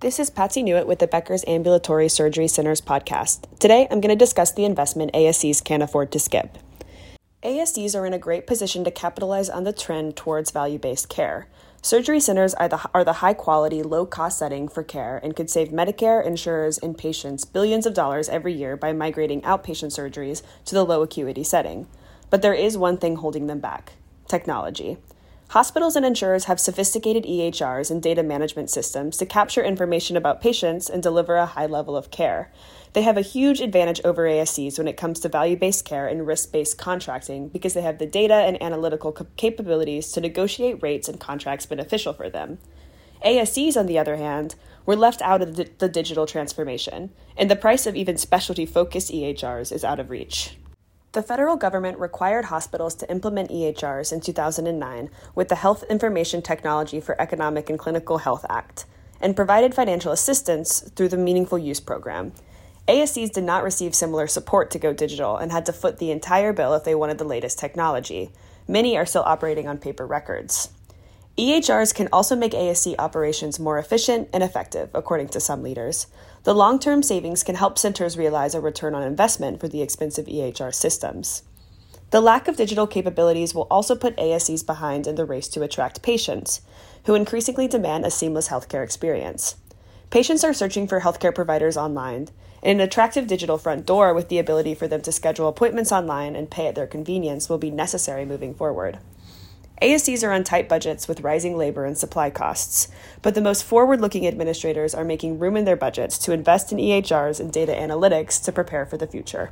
This is Patsy Newitt with the Becker's Ambulatory Surgery Centers podcast. Today, I'm going to discuss the investment ASCs can't afford to skip. ASCs are in a great position to capitalize on the trend towards value based care. Surgery centers are the, are the high quality, low cost setting for care and could save Medicare, insurers, and patients billions of dollars every year by migrating outpatient surgeries to the low acuity setting. But there is one thing holding them back technology. Hospitals and insurers have sophisticated EHRs and data management systems to capture information about patients and deliver a high level of care. They have a huge advantage over ASCs when it comes to value based care and risk based contracting because they have the data and analytical capabilities to negotiate rates and contracts beneficial for them. ASCs, on the other hand, were left out of the, digital transformation, and the price of even specialty focused EHRs is out of reach. The federal government required hospitals to implement EHRs in 2009 with the Health Information Technology for Economic and Clinical Health Act and provided financial assistance through the Meaningful Use Program. ASCs did not receive similar support to go digital and had to foot the entire bill if they wanted the latest technology. Many are still operating on paper records. EHRs can also make ASC operations more efficient and effective, according to some leaders. The long term savings can help centers realize a return on investment for the expensive EHR systems. The lack of digital capabilities will also put ASCs behind in the race to attract patients, who increasingly demand a seamless healthcare experience. Patients are searching for healthcare providers online, and an attractive digital front door with the ability for them to schedule appointments online and pay at their convenience will be necessary moving forward. ASCs are on tight budgets with rising labor and supply costs, but the most forward looking administrators are making room in their budgets to invest in EHRs and data analytics to prepare for the future.